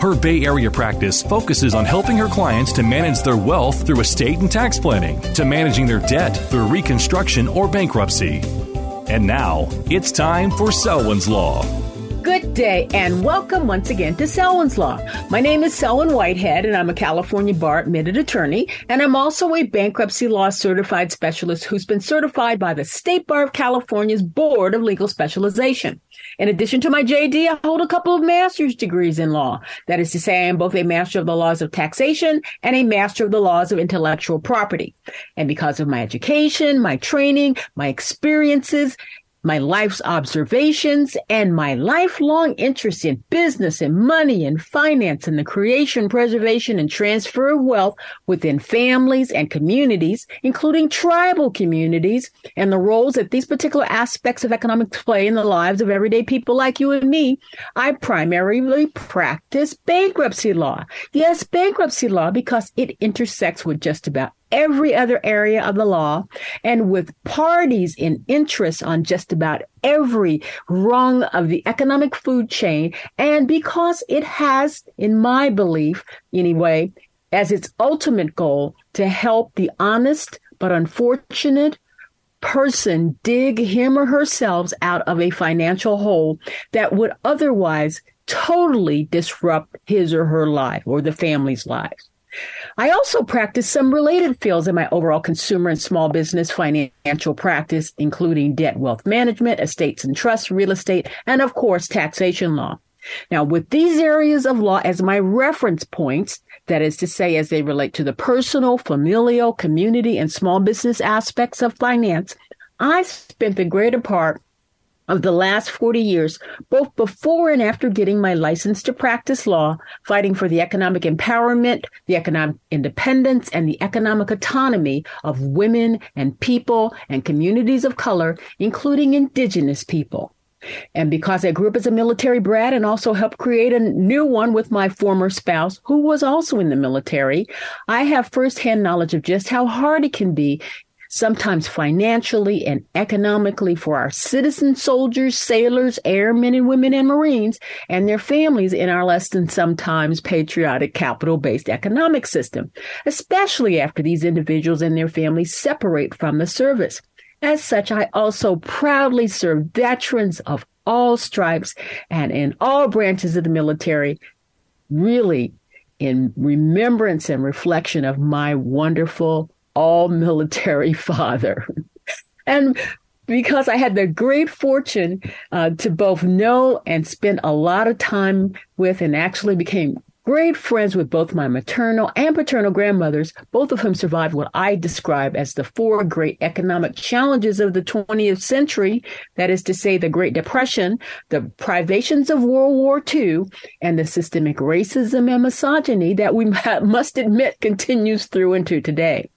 Her Bay Area practice focuses on helping her clients to manage their wealth through estate and tax planning, to managing their debt through reconstruction or bankruptcy. And now, it's time for Selwyn's Law. Good day and welcome once again to Selwyn's Law. My name is Selwyn Whitehead and I'm a California bar admitted attorney and I'm also a bankruptcy law certified specialist who's been certified by the State Bar of California's Board of Legal Specialization. In addition to my JD, I hold a couple of master's degrees in law. That is to say, I am both a master of the laws of taxation and a master of the laws of intellectual property. And because of my education, my training, my experiences, my life's observations and my lifelong interest in business and money and finance and the creation, preservation and transfer of wealth within families and communities, including tribal communities and the roles that these particular aspects of economics play in the lives of everyday people like you and me. I primarily practice bankruptcy law. Yes, bankruptcy law because it intersects with just about every other area of the law and with parties in interest on just about every rung of the economic food chain. And because it has, in my belief anyway, as its ultimate goal to help the honest but unfortunate person dig him or herself out of a financial hole that would otherwise totally disrupt his or her life or the family's lives. I also practice some related fields in my overall consumer and small business financial practice, including debt wealth management, estates and trusts, real estate, and of course, taxation law. Now, with these areas of law as my reference points, that is to say, as they relate to the personal, familial, community, and small business aspects of finance, I spent the greater part of the last 40 years, both before and after getting my license to practice law, fighting for the economic empowerment, the economic independence, and the economic autonomy of women and people and communities of color, including indigenous people. And because I grew up as a military brat and also helped create a new one with my former spouse, who was also in the military, I have firsthand knowledge of just how hard it can be sometimes financially and economically for our citizen soldiers, sailors, airmen and women and Marines and their families in our less than sometimes patriotic capital based economic system, especially after these individuals and their families separate from the service. As such, I also proudly serve veterans of all stripes and in all branches of the military, really in remembrance and reflection of my wonderful all military father. and because I had the great fortune uh, to both know and spend a lot of time with and actually became great friends with both my maternal and paternal grandmothers, both of whom survived what I describe as the four great economic challenges of the 20th century. That is to say, the Great Depression, the privations of World War II, and the systemic racism and misogyny that we must admit continues through into today.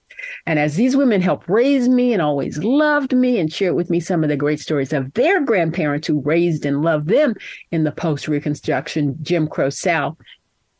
And as these women helped raise me and always loved me and shared with me some of the great stories of their grandparents who raised and loved them in the post Reconstruction Jim Crow South,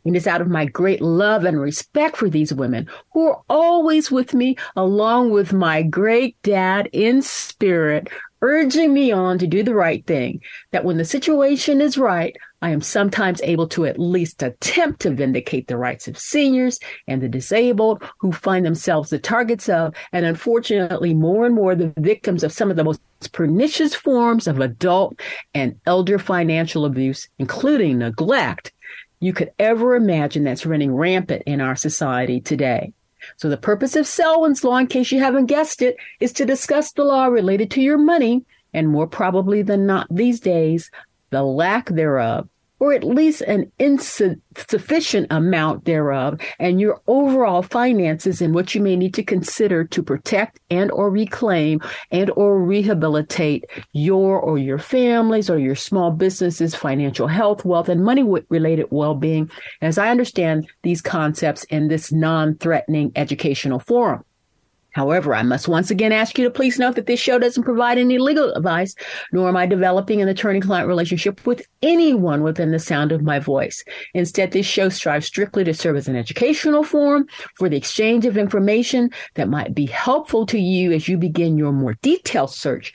And it is out of my great love and respect for these women who are always with me, along with my great dad in spirit, urging me on to do the right thing, that when the situation is right, I am sometimes able to at least attempt to vindicate the rights of seniors and the disabled who find themselves the targets of, and unfortunately, more and more the victims of some of the most pernicious forms of adult and elder financial abuse, including neglect, you could ever imagine that's running rampant in our society today. So the purpose of Selwyn's Law, in case you haven't guessed it, is to discuss the law related to your money and more probably than not these days, the lack thereof or at least an insufficient amount thereof, and your overall finances and what you may need to consider to protect and or reclaim and or rehabilitate your or your families or your small businesses financial health wealth and money related well-being. As i understand these concepts in this non-threatening educational forum However, I must once again ask you to please note that this show doesn't provide any legal advice, nor am I developing an attorney client relationship with anyone within the sound of my voice. Instead, this show strives strictly to serve as an educational forum for the exchange of information that might be helpful to you as you begin your more detailed search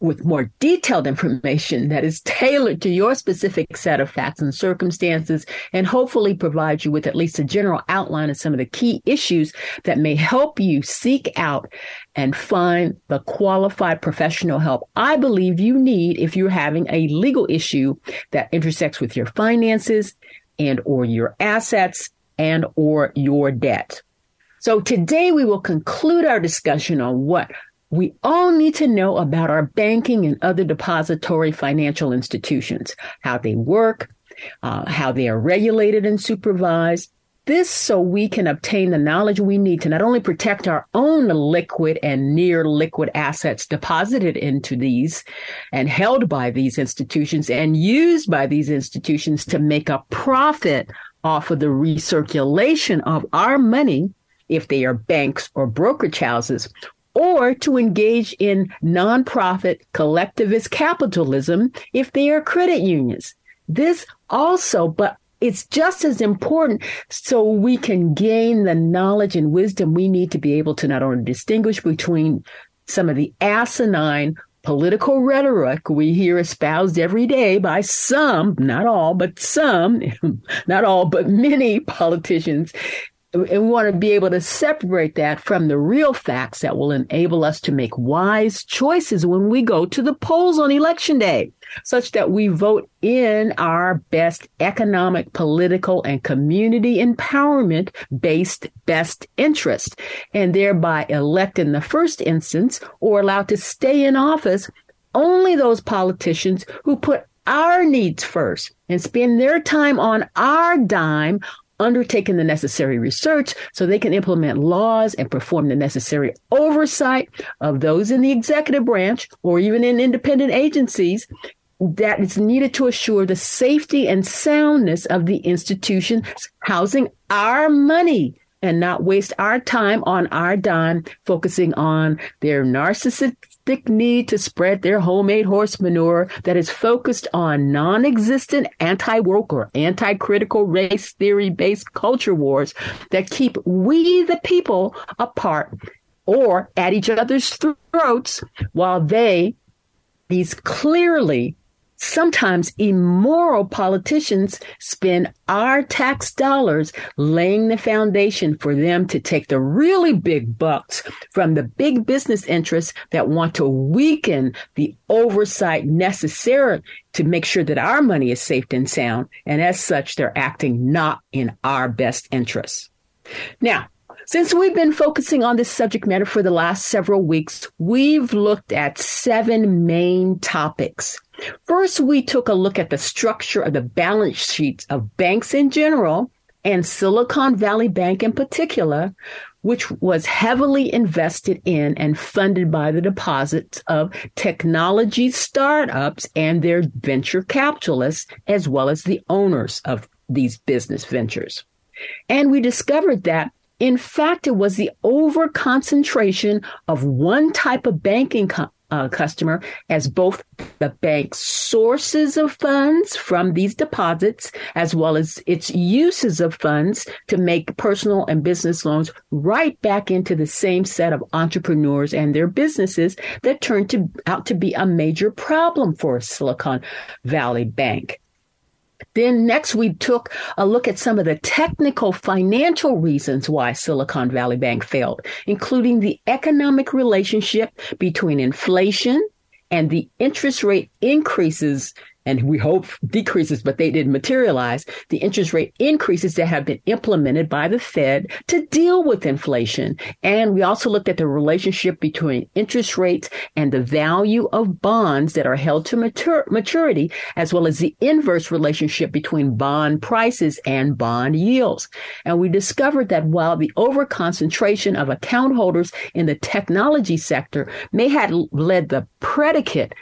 with more detailed information that is tailored to your specific set of facts and circumstances and hopefully provide you with at least a general outline of some of the key issues that may help you seek out and find the qualified professional help I believe you need if you're having a legal issue that intersects with your finances and or your assets and or your debt. So today we will conclude our discussion on what we all need to know about our banking and other depository financial institutions, how they work, uh, how they are regulated and supervised. This so we can obtain the knowledge we need to not only protect our own liquid and near liquid assets deposited into these and held by these institutions and used by these institutions to make a profit off of the recirculation of our money if they are banks or brokerage houses, or to engage in nonprofit collectivist capitalism if they are credit unions. This also, but it's just as important so we can gain the knowledge and wisdom we need to be able to not only distinguish between some of the asinine political rhetoric we hear espoused every day by some, not all, but some, not all, but many politicians and we want to be able to separate that from the real facts that will enable us to make wise choices when we go to the polls on election day, such that we vote in our best economic, political, and community empowerment based best interest, and thereby elect in the first instance or allowed to stay in office only those politicians who put our needs first and spend their time on our dime undertaken the necessary research so they can implement laws and perform the necessary oversight of those in the executive branch or even in independent agencies that is needed to assure the safety and soundness of the institutions housing our money and not waste our time on our dime focusing on their narcissistic need to spread their homemade horse manure that is focused on non-existent anti-woke or anti-critical race theory based culture wars that keep we the people apart or at each other's throats while they these clearly sometimes immoral politicians spend our tax dollars laying the foundation for them to take the really big bucks from the big business interests that want to weaken the oversight necessary to make sure that our money is safe and sound. And as such, they're acting not in our best interests. Now, since we've been focusing on this subject matter for the last several weeks, we've looked at seven main topics. First, we took a look at the structure of the balance sheets of banks in general and Silicon Valley Bank in particular, which was heavily invested in and funded by the deposits of technology startups and their venture capitalists, as well as the owners of these business ventures. And we discovered that in fact, it was the over concentration of one type of banking co- uh, customer as both the bank's sources of funds from these deposits as well as its uses of funds to make personal and business loans right back into the same set of entrepreneurs and their businesses that turned to, out to be a major problem for Silicon Valley Bank. Then next we took a look at some of the technical financial reasons why Silicon Valley Bank failed, including the economic relationship between inflation and the interest rate increases and we hope decreases, but they didn't materialize, the interest rate increases that have been implemented by the Fed to deal with inflation. And we also looked at the relationship between interest rates and the value of bonds that are held to matur- maturity, as well as the inverse relationship between bond prices and bond yields. And we discovered that while the overconcentration of account holders in the technology sector may have led the predicate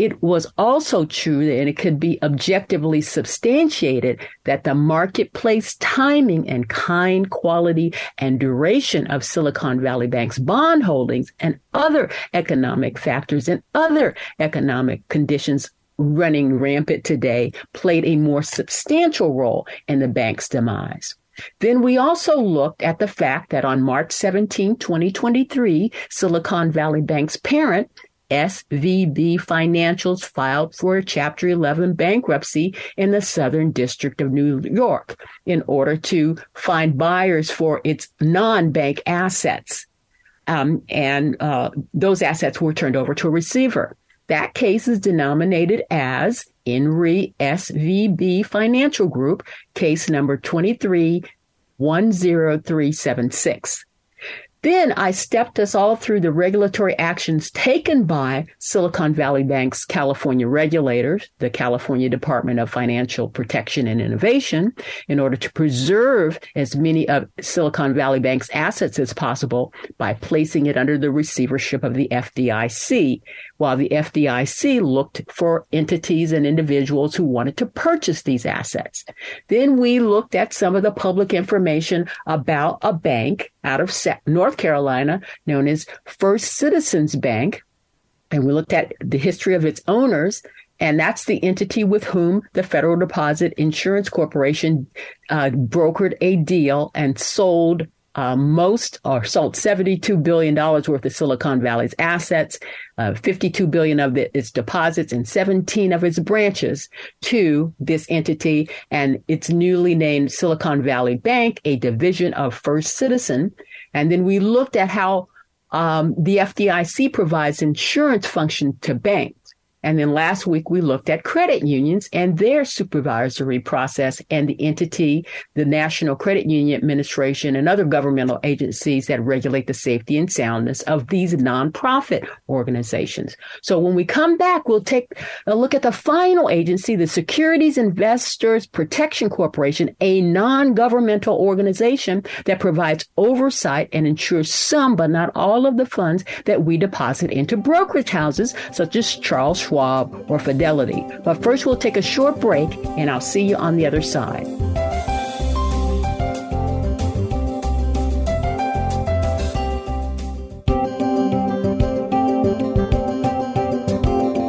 it was also true and it could be objectively substantiated that the marketplace timing and kind quality and duration of Silicon Valley Bank's bond holdings and other economic factors and other economic conditions running rampant today played a more substantial role in the bank's demise. Then we also looked at the fact that on March 17, 2023, Silicon Valley Bank's parent, SVB Financials filed for Chapter 11 bankruptcy in the Southern District of New York in order to find buyers for its non bank assets. Um, and uh, those assets were turned over to a receiver. That case is denominated as In Re SVB Financial Group, case number 2310376. Then I stepped us all through the regulatory actions taken by Silicon Valley Bank's California regulators, the California Department of Financial Protection and Innovation, in order to preserve as many of Silicon Valley Bank's assets as possible by placing it under the receivership of the FDIC, while the FDIC looked for entities and individuals who wanted to purchase these assets. Then we looked at some of the public information about a bank out of North Carolina known as First Citizens Bank. And we looked at the history of its owners and that's the entity with whom the Federal Deposit Insurance Corporation uh, brokered a deal and sold uh, most or sold $72 billion worth of Silicon Valley's assets, uh, 52 billion of its deposits and 17 of its branches to this entity and its newly named Silicon Valley Bank, a division of First Citizen. And then we looked at how um, the FDIC provides insurance function to banks. And then last week we looked at credit unions and their supervisory process and the entity, the National Credit Union Administration and other governmental agencies that regulate the safety and soundness of these nonprofit organizations. So when we come back, we'll take a look at the final agency, the Securities Investors Protection Corporation, a non-governmental organization that provides oversight and ensures some, but not all of the funds that we deposit into brokerage houses such as Charles Schwab, or Fidelity. But first, we'll take a short break, and I'll see you on the other side.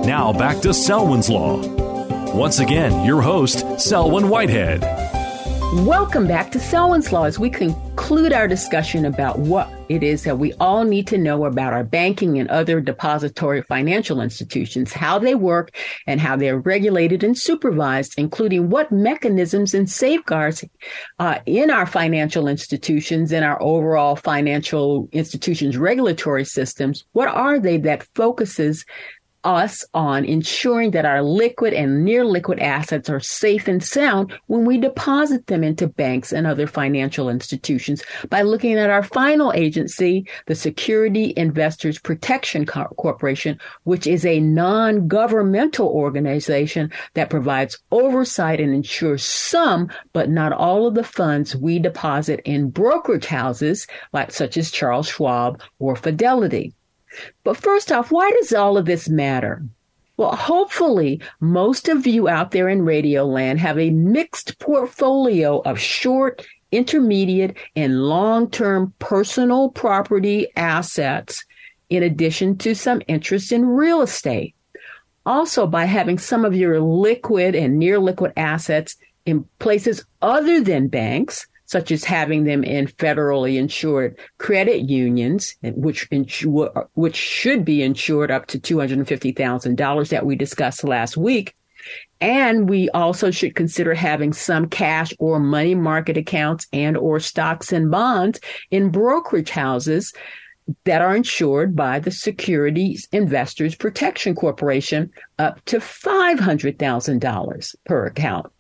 Now back to Selwyn's Law. Once again, your host, Selwyn Whitehead. Welcome back to Selwyn's Law as we conclude our discussion about what it is that we all need to know about our banking and other depository financial institutions, how they work and how they're regulated and supervised, including what mechanisms and safeguards uh, in our financial institutions and our overall financial institutions regulatory systems. What are they that focuses us on ensuring that our liquid and near liquid assets are safe and sound when we deposit them into banks and other financial institutions by looking at our final agency, the Security Investors Protection Corporation, which is a non-governmental organization that provides oversight and ensures some, but not all of the funds we deposit in brokerage houses like such as Charles Schwab or Fidelity. But first off, why does all of this matter? Well, hopefully, most of you out there in Radio Land have a mixed portfolio of short, intermediate, and long term personal property assets, in addition to some interest in real estate. Also, by having some of your liquid and near liquid assets in places other than banks, such as having them in federally insured credit unions, which insure, which should be insured up to $250,000 that we discussed last week. And we also should consider having some cash or money market accounts and or stocks and bonds in brokerage houses that are insured by the Securities Investors Protection Corporation up to $500,000 per account.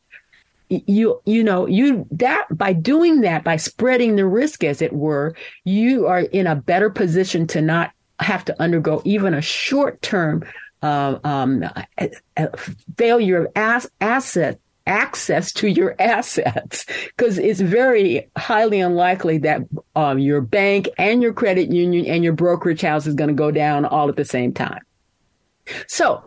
You, you know, you that by doing that, by spreading the risk, as it were, you are in a better position to not have to undergo even a short term uh, um, failure of ass- asset access to your assets because it's very highly unlikely that um, your bank and your credit union and your brokerage house is going to go down all at the same time. So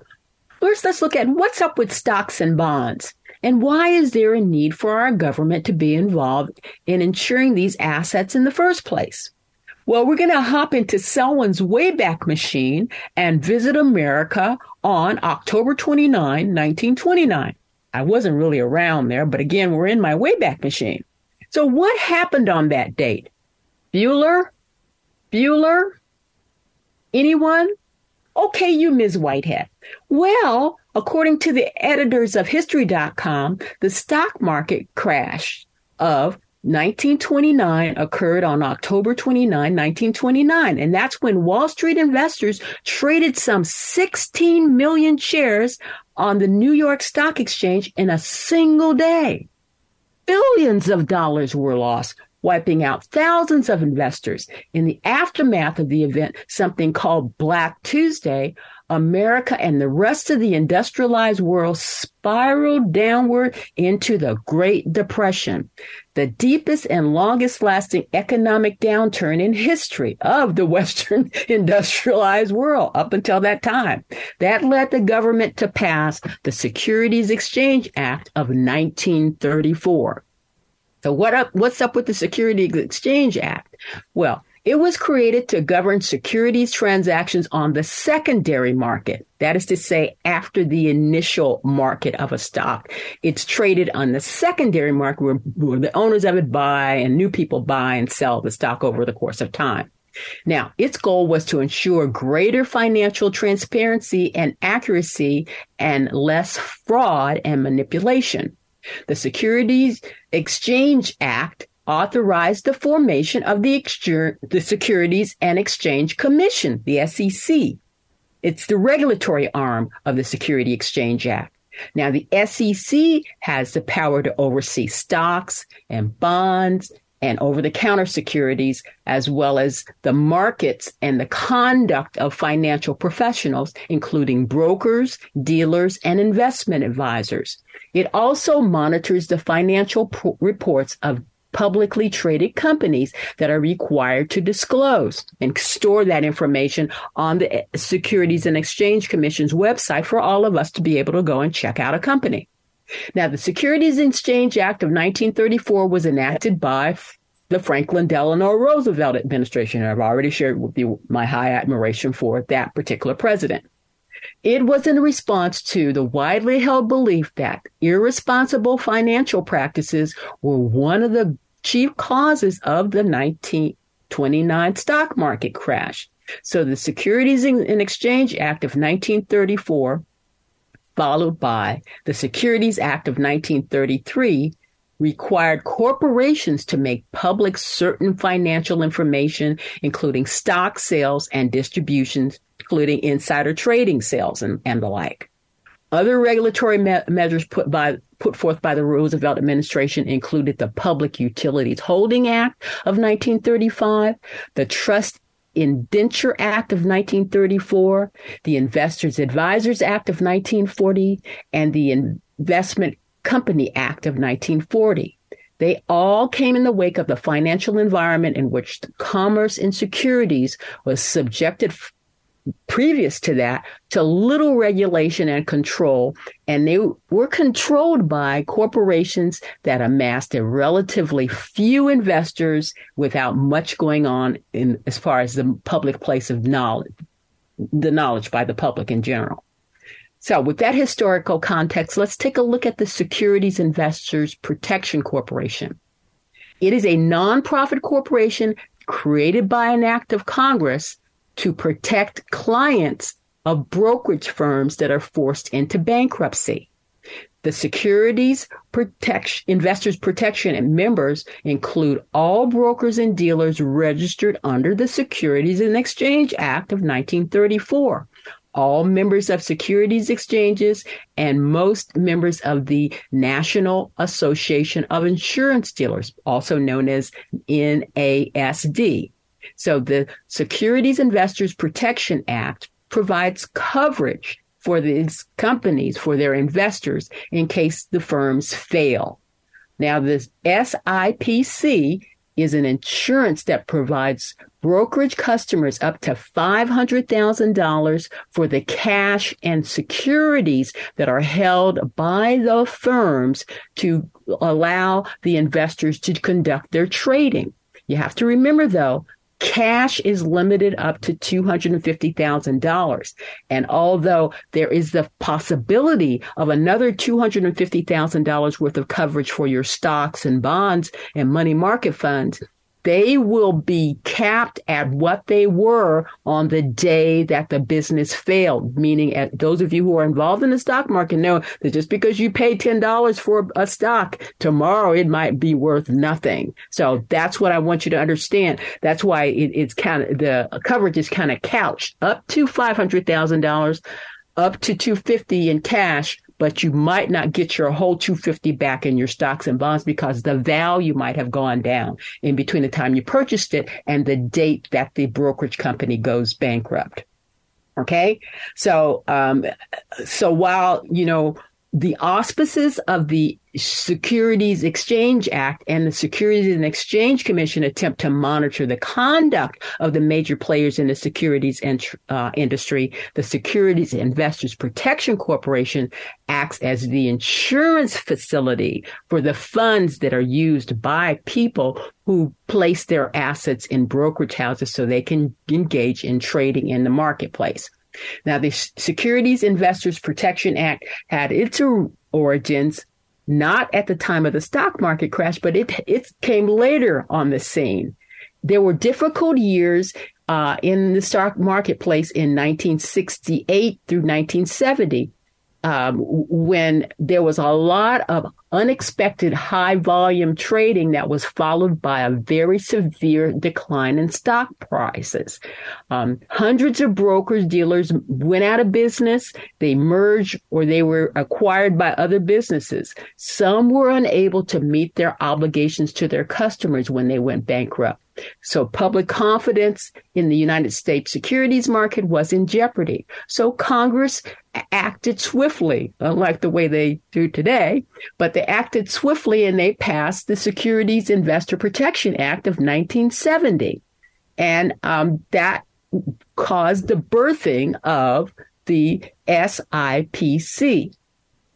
first, let's look at what's up with stocks and bonds. And why is there a need for our government to be involved in insuring these assets in the first place? Well, we're going to hop into Selwyn's Wayback Machine and visit America on October 29, 1929. I wasn't really around there, but again, we're in my Wayback Machine. So what happened on that date? Bueller? Bueller? Anyone? Okay, you, Ms. Whitehead. Well, according to the editors of History.com, the stock market crash of 1929 occurred on October 29, 1929. And that's when Wall Street investors traded some 16 million shares on the New York Stock Exchange in a single day. Billions of dollars were lost, wiping out thousands of investors. In the aftermath of the event, something called Black Tuesday America and the rest of the industrialized world spiraled downward into the Great Depression, the deepest and longest lasting economic downturn in history of the Western industrialized world up until that time. That led the government to pass the Securities Exchange Act of 1934. So what up, what's up with the Securities Exchange Act? Well, it was created to govern securities transactions on the secondary market. That is to say, after the initial market of a stock. It's traded on the secondary market where, where the owners of it buy and new people buy and sell the stock over the course of time. Now, its goal was to ensure greater financial transparency and accuracy and less fraud and manipulation. The Securities Exchange Act authorized the formation of the, the Securities and Exchange Commission, the SEC. It's the regulatory arm of the Security Exchange Act. Now, the SEC has the power to oversee stocks and bonds and over the counter securities, as well as the markets and the conduct of financial professionals, including brokers, dealers, and investment advisors. It also monitors the financial reports of publicly traded companies that are required to disclose and store that information on the Securities and Exchange Commission's website for all of us to be able to go and check out a company. Now, the Securities and Exchange Act of 1934 was enacted by the Franklin Delano Roosevelt administration. I've already shared with you my high admiration for that particular president. It was in response to the widely held belief that irresponsible financial practices were one of the chief causes of the 1929 stock market crash. So the Securities and Exchange Act of 1934, followed by the Securities Act of 1933, required corporations to make public certain financial information, including stock sales and distributions, including insider trading sales and, and the like. Other regulatory me- measures put by put forth by the Roosevelt administration included the Public Utilities Holding Act of 1935, the Trust Indenture Act of 1934, the Investors Advisors Act of 1940, and the Investment Company Act of 1940. They all came in the wake of the financial environment in which commerce in securities was subjected previous to that to little regulation and control. And they were controlled by corporations that amassed a relatively few investors without much going on in as far as the public place of knowledge, the knowledge by the public in general. So with that historical context, let's take a look at the Securities Investors Protection Corporation. It is a nonprofit corporation created by an act of Congress to protect clients of brokerage firms that are forced into bankruptcy. The securities protection, investors protection and members include all brokers and dealers registered under the Securities and Exchange Act of 1934 all members of securities exchanges and most members of the National Association of Insurance Dealers, also known as NASD. So the Securities Investors Protection Act provides coverage for these companies, for their investors, in case the firms fail. Now, the SIPC is an insurance that provides brokerage customers up to $500,000 for the cash and securities that are held by the firms to allow the investors to conduct their trading. You have to remember though, Cash is limited up to $250,000. And although there is the possibility of another $250,000 worth of coverage for your stocks and bonds and money market funds, they will be capped at what they were on the day that the business failed. Meaning, at those of you who are involved in the stock market know that just because you pay $10 for a stock, tomorrow it might be worth nothing. So that's what I want you to understand. That's why it, it's kind of, the coverage is kind of couched up to $500,000, up to 250 in cash but you might not get your whole 250 back in your stocks and bonds because the value might have gone down in between the time you purchased it and the date that the brokerage company goes bankrupt. Okay. So, um, so while, you know, the auspices of the Securities Exchange Act and the Securities and Exchange Commission attempt to monitor the conduct of the major players in the securities uh, industry. The Securities Investors Protection Corporation acts as the insurance facility for the funds that are used by people who place their assets in brokerage houses so they can engage in trading in the marketplace. Now, the Securities Investors Protection Act had its origins not at the time of the stock market crash, but it it came later on the scene. There were difficult years uh, in the stock marketplace in 1968 through 1970 um, when there was a lot of unexpected high volume trading that was followed by a very severe decline in stock prices. Um, hundreds of brokers, dealers went out of business. They merged or they were acquired by other businesses. Some were unable to meet their obligations to their customers when they went bankrupt. So public confidence in the United States securities market was in jeopardy. So Congress acted swiftly, unlike the way they do today, but they acted swiftly and they passed the Securities Investor Protection Act of 1970. And um, that caused the birthing of the SIPC.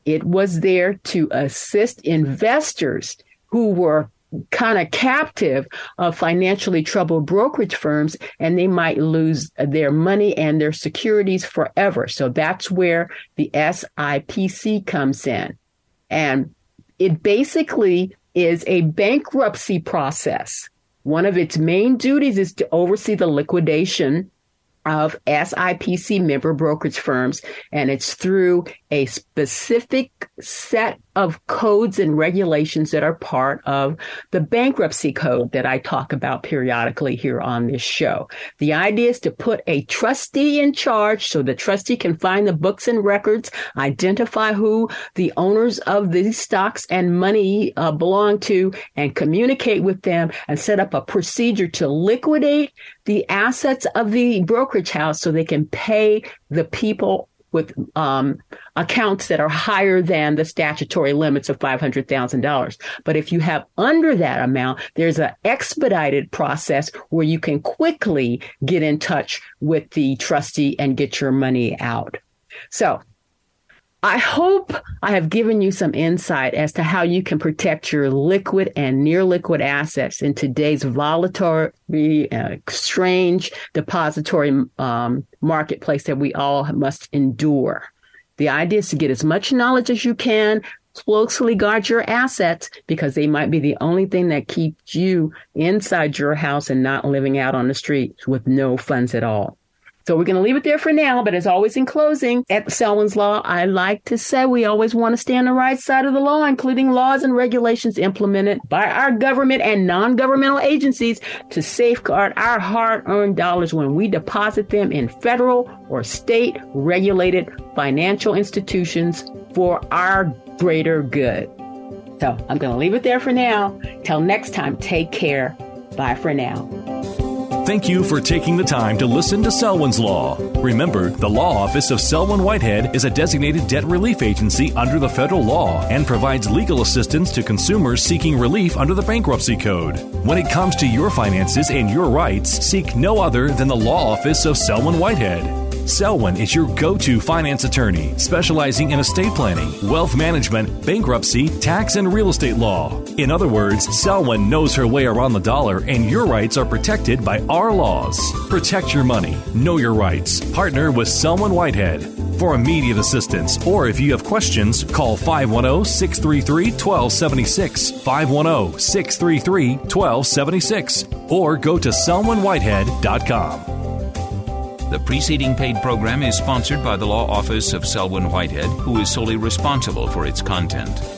It was there to assist investors who were kind of captive of financially troubled brokerage firms and they might lose their money and their securities forever. So that's where the SIPC comes in. And it basically is a bankruptcy process. One of its main duties is to oversee the liquidation of SIPC member brokerage firms, and it's through a specific set of codes and regulations that are part of the bankruptcy code that I talk about periodically here on this show. The idea is to put a trustee in charge so the trustee can find the books and records, identify who the owners of these stocks and money uh, belong to, and communicate with them and set up a procedure to liquidate the assets of the brokerage house so they can pay the people with um, accounts that are higher than the statutory limits of $500,000. But if you have under that amount, there's an expedited process where you can quickly get in touch with the trustee and get your money out. So I hope I have given you some insight as to how you can protect your liquid and near liquid assets in today's volatile, uh, strange depository um, marketplace that we all must endure. The idea is to get as much knowledge as you can, closely guard your assets because they might be the only thing that keeps you inside your house and not living out on the streets with no funds at all. So we're going to leave it there for now. But as always, in closing, at Selwyn's Law, I like to say we always want to stay on the right side of the law, including laws and regulations implemented by our government and non governmental agencies to safeguard our hard earned dollars when we deposit them in federal or state regulated financial institutions for our greater good. So I'm going to leave it there for now. Till next time, take care. Bye for now. Thank you for taking the time to listen to Selwyn's Law. Remember, the Law Office of Selwyn Whitehead is a designated debt relief agency under the federal law and provides legal assistance to consumers seeking relief under the Bankruptcy Code. When it comes to your finances and your rights, seek no other than the Law Office of Selwyn Whitehead. Selwyn is your go to finance attorney, specializing in estate planning, wealth management, bankruptcy, tax, and real estate law. In other words, Selwyn knows her way around the dollar, and your rights are protected by our laws. Protect your money, know your rights. Partner with Selwyn Whitehead. For immediate assistance, or if you have questions, call 510 633 1276, 510 633 1276, or go to selwynwhitehead.com. The preceding paid program is sponsored by the Law Office of Selwyn Whitehead, who is solely responsible for its content.